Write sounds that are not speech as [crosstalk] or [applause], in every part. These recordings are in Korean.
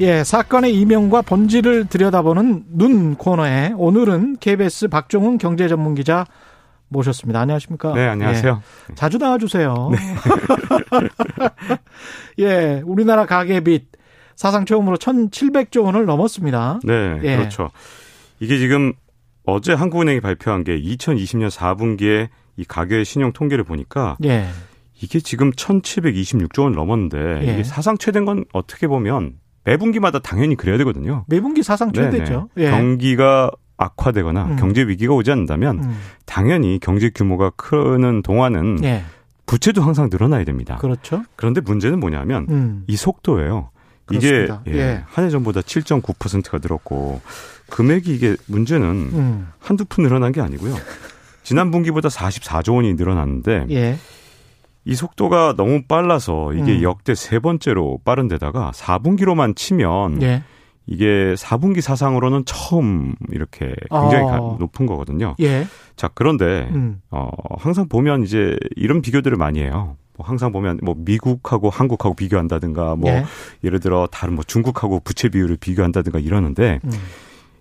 예, 사건의 이명과 본질을 들여다보는 눈 코너에 오늘은 KBS 박종훈 경제전문기자 모셨습니다. 안녕하십니까? 네, 안녕하세요. 예, 자주 나와주세요. 네. [laughs] 예, 우리나라 가계빚 사상 처음으로 1,700조 원을 넘었습니다. 네, 예. 그렇죠. 이게 지금 어제 한국은행이 발표한 게 2020년 4분기에 이 가계 신용 통계를 보니까 예. 이게 지금 1,726조 원 넘었는데 예. 이게 사상 최대인 건 어떻게 보면 매분기마다 당연히 그래야 되거든요. 매분기 사상 최대죠. 예. 경기가 악화되거나 음. 경제 위기가 오지 않는다면 음. 당연히 경제 규모가 크는 동안은 예. 부채도 항상 늘어나야 됩니다. 그렇죠. 그런데 문제는 뭐냐면 음. 이 속도예요. 그렇습니다. 이게 예, 예. 한해 전보다 7.9%가 늘었고 금액이 이게 문제는 음. 한두 푼 늘어난 게 아니고요. 지난 분기보다 44조 원이 늘어났는데 예. 이 속도가 너무 빨라서 이게 음. 역대 세 번째로 빠른 데다가 4분기로만 치면 예. 이게 4분기 사상으로는 처음 이렇게 굉장히 어. 높은 거거든요. 예. 자, 그런데 음. 어 항상 보면 이제 이런 비교들을 많이 해요. 뭐 항상 보면 뭐 미국하고 한국하고 비교한다든가 뭐 예. 예를 들어 다른 뭐 중국하고 부채 비율을 비교한다든가 이러는데 음.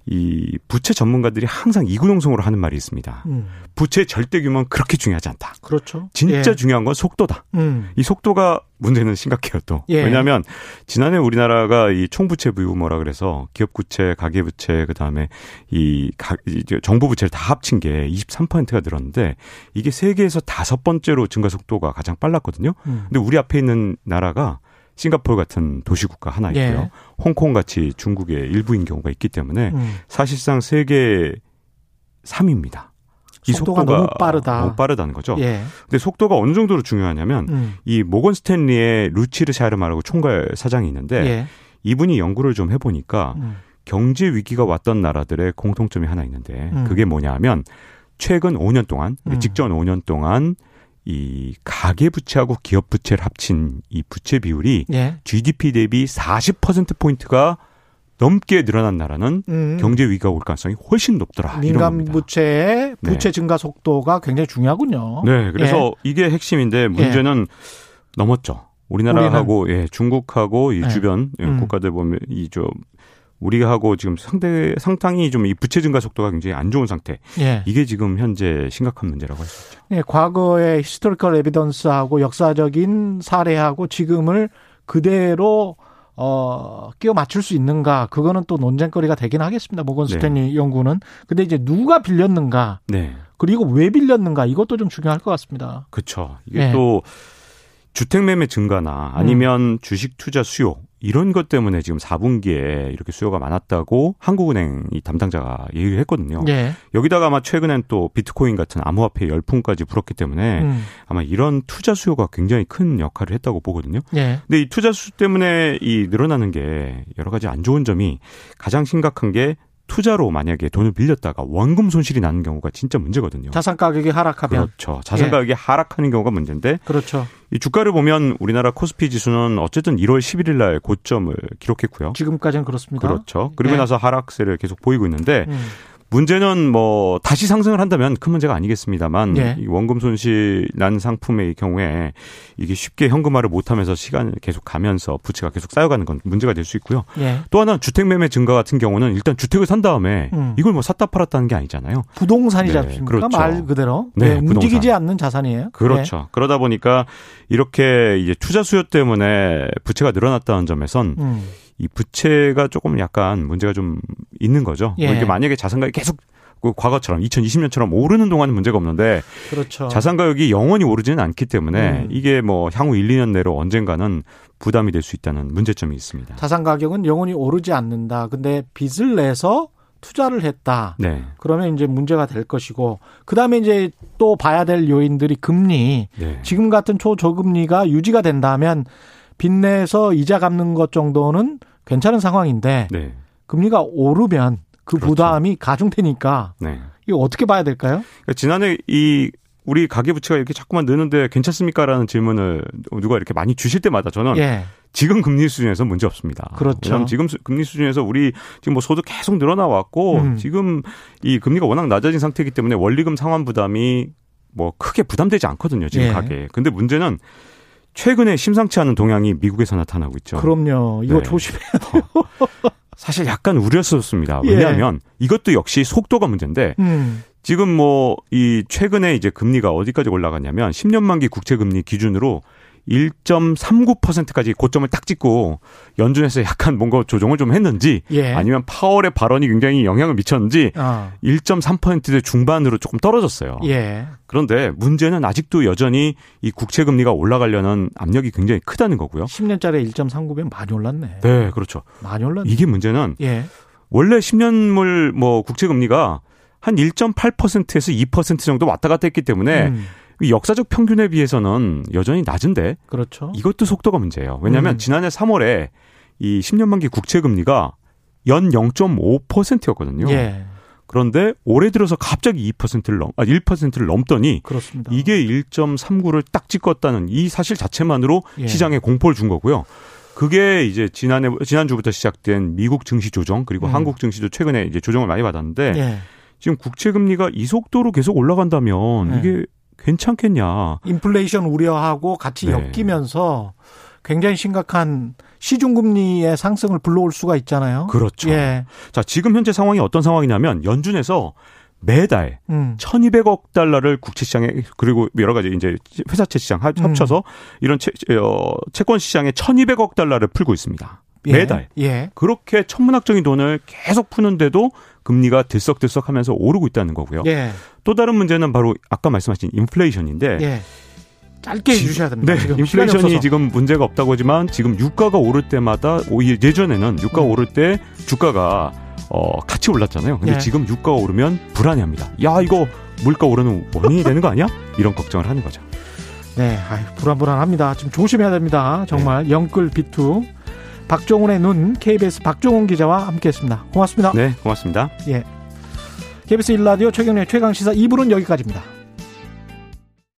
이 부채 전문가들이 항상 이구동성으로 하는 말이 있습니다. 음. 부채 절대 규모는 그렇게 중요하지 않다. 그렇죠. 진짜 예. 중요한 건 속도다. 음. 이 속도가 문제는 심각해요 또. 예. 왜냐하면 지난해 우리나라가 이 총부채 비율뭐라 그래서 기업 부채, 가계 부채, 그 다음에 이 가, 정부 부채를 다 합친 게 23%가 늘었는데 이게 세계에서 다섯 번째로 증가 속도가 가장 빨랐거든요. 음. 근데 우리 앞에 있는 나라가 싱가포르 같은 도시국가 하나 있고요. 예. 홍콩 같이 중국의 일부인 경우가 있기 때문에 음. 사실상 세계 3위입니다. 이 속도가, 속도가, 너무 빠르다. 너무 빠르다는 거죠. 예. 근데 속도가 어느 정도로 중요하냐면 음. 이 모건 스탠리의 루치르 샤르마라고 총괄 사장이 있는데 예. 이분이 연구를 좀 해보니까 음. 경제 위기가 왔던 나라들의 공통점이 하나 있는데 음. 그게 뭐냐하면 최근 5년 동안 음. 직전 5년 동안 이 가계 부채하고 기업 부채를 합친 이 부채 비율이 예. GDP 대비 40% 포인트가 넘게 늘어난 나라는 음. 경제 위기가 올 가능성이 훨씬 높더라. 민간 부채의 네. 부채 네. 증가 속도가 굉장히 중요하군요. 네, 그래서 예. 이게 핵심인데 문제는 예. 넘었죠. 우리나라하고 예, 중국하고 이 예. 주변 음. 국가들 보면 이좀 우리가 하고 지금 상대 상당히 좀 이 부채 증가 속도가 굉장히 안 좋은 상태. 예. 이게 지금 현재 심각한 문제라고 할 수 있죠. 예, 과거의 historical evidence하고 역사적인 사례하고 지금을 그대로 어, 끼워 맞출 수 있는가, 그거는 또 논쟁거리가 되긴 하겠습니다. 모건 스탠리 네. 연구는. 근데 이제 누가 빌렸는가, 네. 그리고 왜 빌렸는가, 이것도 좀 중요할 것 같습니다. 그렇죠. 이게 네. 또 주택 매매 증가나 아니면 음. 주식 투자 수요 이런 것 때문에 지금 4분기에 이렇게 수요가 많았다고 한국은행이 담당자가 얘기를 했거든요. 예. 여기다가 아마 최근엔 또 비트코인 같은 암호화폐 열풍까지 불었기 때문에 음. 아마 이런 투자 수요가 굉장히 큰 역할을 했다고 보거든요. 예. 근데 이 투자 수 때문에 이 늘어나는 게 여러 가지 안 좋은 점이 가장 심각한 게 투자로 만약에 돈을 빌렸다가 원금 손실이 나는 경우가 진짜 문제거든요. 자산 가격이 하락하면 그렇죠. 자산 예. 가격이 하락하는 경우가 문제인데 그렇죠. 이 주가를 보면 우리나라 코스피 지수는 어쨌든 1월 11일 날 고점을 기록했고요. 지금까지는 그렇습니다. 그렇죠. 그리고 예. 나서 하락세를 계속 보이고 있는데 음. 문제는 뭐 다시 상승을 한다면 큰 문제가 아니겠습니다만 예. 이 원금 손실 난 상품의 경우에 이게 쉽게 현금화를 못하면서 시간을 계속 가면서 부채가 계속 쌓여가는 건 문제가 될 수 있고요. 예. 또 하나 주택 매매 증가 같은 경우는 일단 주택을 산 다음에 음. 이걸 뭐 샀다 팔았다는 게 아니잖아요. 않습니까? 네, 그렇죠. 말 그대로 네, 네, 움직이지 않는 자산이에요. 그렇죠. 네. 그러다 보니까 이렇게 이제 투자 수요 때문에 부채가 늘어났다는 점에선 음. 이 부채가 조금 약간 문제가 좀 있는 거죠. 뭐 예. 이게 만약에 자산가격이 계속 그 과거처럼 2020년처럼 오르는 동안은 문제가 없는데 그렇죠. 자산 가격이 영원히 오르지는 않기 때문에 음. 이게 뭐 향후 1, 2년 내로 언젠가는 부담이 될 수 있다는 문제점이 있습니다. 자산 가격은 영원히 오르지 않는다. 근데 빚을 내서 투자를 했다. 네. 그러면 이제 문제가 될 것이고 그다음에 이제 또 봐야 될 요인들이 금리. 네. 지금 같은 초저금리가 유지가 된다면 빚내서 이자 갚는 것 정도는 괜찮은 상황인데 네. 금리가 오르면 그 그렇죠. 부담이 가중되니까 네. 이거 어떻게 봐야 될까요? 그러니까 지난해 이 우리 가계부채가 이렇게 자꾸만 느는데 괜찮습니까 라는 질문을 누가 이렇게 많이 주실 때마다 저는 예. 지금 금리 수준에서 문제 없습니다. 그렇죠. 지금 금리 수준에서 우리 지금 뭐 소득 계속 늘어나 왔고 음. 지금 이 금리가 워낙 낮아진 상태이기 때문에 원리금 상환 부담이 뭐 크게 부담되지 않거든요. 지금 예. 가계. 근데 문제는 최근에 심상치 않은 동향이 미국에서 나타나고 있죠. 그럼요. 이거 네. 조심해야 돼요. 사실 약간 우려스럽습니다. 왜냐하면 예. 이것도 역시 속도가 문제인데 음. 지금 뭐 이 최근에 이제 금리가 어디까지 올라갔냐면 10년 만기 국채 금리 기준으로 1.39%까지 고점을 딱 찍고 연준에서 약간 뭔가 조정을 좀 했는지 예. 아니면 파월의 발언이 굉장히 영향을 미쳤는지 어. 1.3%대 중반으로 조금 떨어졌어요. 예. 그런데 문제는 아직도 여전히 이 국채 금리가 올라가려는 압력이 굉장히 크다는 거고요. 10년짜리 1.39면 많이 올랐네. 네, 그렇죠. 많이 올랐네. 이게 문제는 예. 원래 10년물 뭐 국채 금리가 한 1.8%에서 2% 정도 왔다 갔다 했기 때문에 음. 역사적 평균에 비해서는 여전히 낮은데 그렇죠. 이것도 속도가 문제예요. 왜냐하면 음. 지난해 3월에 이 10년 만기 국채 금리가 연 0.5%였거든요. 예. 그런데 올해 들어서 갑자기 2%를 넘, 아, 1%를 넘더니 그렇습니다. 이게 1.39를 딱 찍었다는 이 사실 자체만으로 예. 시장에 공포를 준 거고요. 그게 이제 지난해 지난주부터 시작된 미국 증시 조정 그리고 음. 한국 증시도 최근에 이제 조정을 많이 받았는데 예. 지금 국채 금리가 이 속도로 계속 올라간다면 예. 이게 괜찮겠냐. 인플레이션 우려하고 같이 네. 엮이면서 굉장히 심각한 시중금리의 상승을 불러올 수가 있잖아요. 그렇죠. 예. 자, 지금 현재 상황이 어떤 상황이냐면 연준에서 매달 음. 1,200억 달러를 국채 시장에 그리고 여러 가지 이제 회사채 시장 합쳐서 음. 이런 채, 어, 채권 시장에 1,200억 달러를 풀고 있습니다. 예. 매달. 예. 그렇게 천문학적인 돈을 계속 푸는데도 금리가 들썩들썩하면서 오르고 있다는 거고요. 예. 또 다른 문제는 바로 아까 말씀하신 인플레이션인데 예. 짧게 해주셔야 됩니다. 네, 인플레이션이 지금 문제가 없다고 하지만 지금 유가가 오를 때마다 예전에는 유가 음. 오를 때 주가가 어, 같이 올랐잖아요. 근데 예. 지금 유가가 오르면 불안해합니다. 야 이거 물가 오르는 원인이 되는 거 아니야? 이런 걱정을 하는 거죠. 네, 아유, 불안불안합니다. 지금 조심해야 됩니다. 정말 네. 영끌 비투 박종훈의 눈 KBS 박종훈 기자와 함께했습니다. 고맙습니다. 네, 고맙습니다. 예. KBS 일라디오 최경련 최강 시사 2부는 여기까지입니다.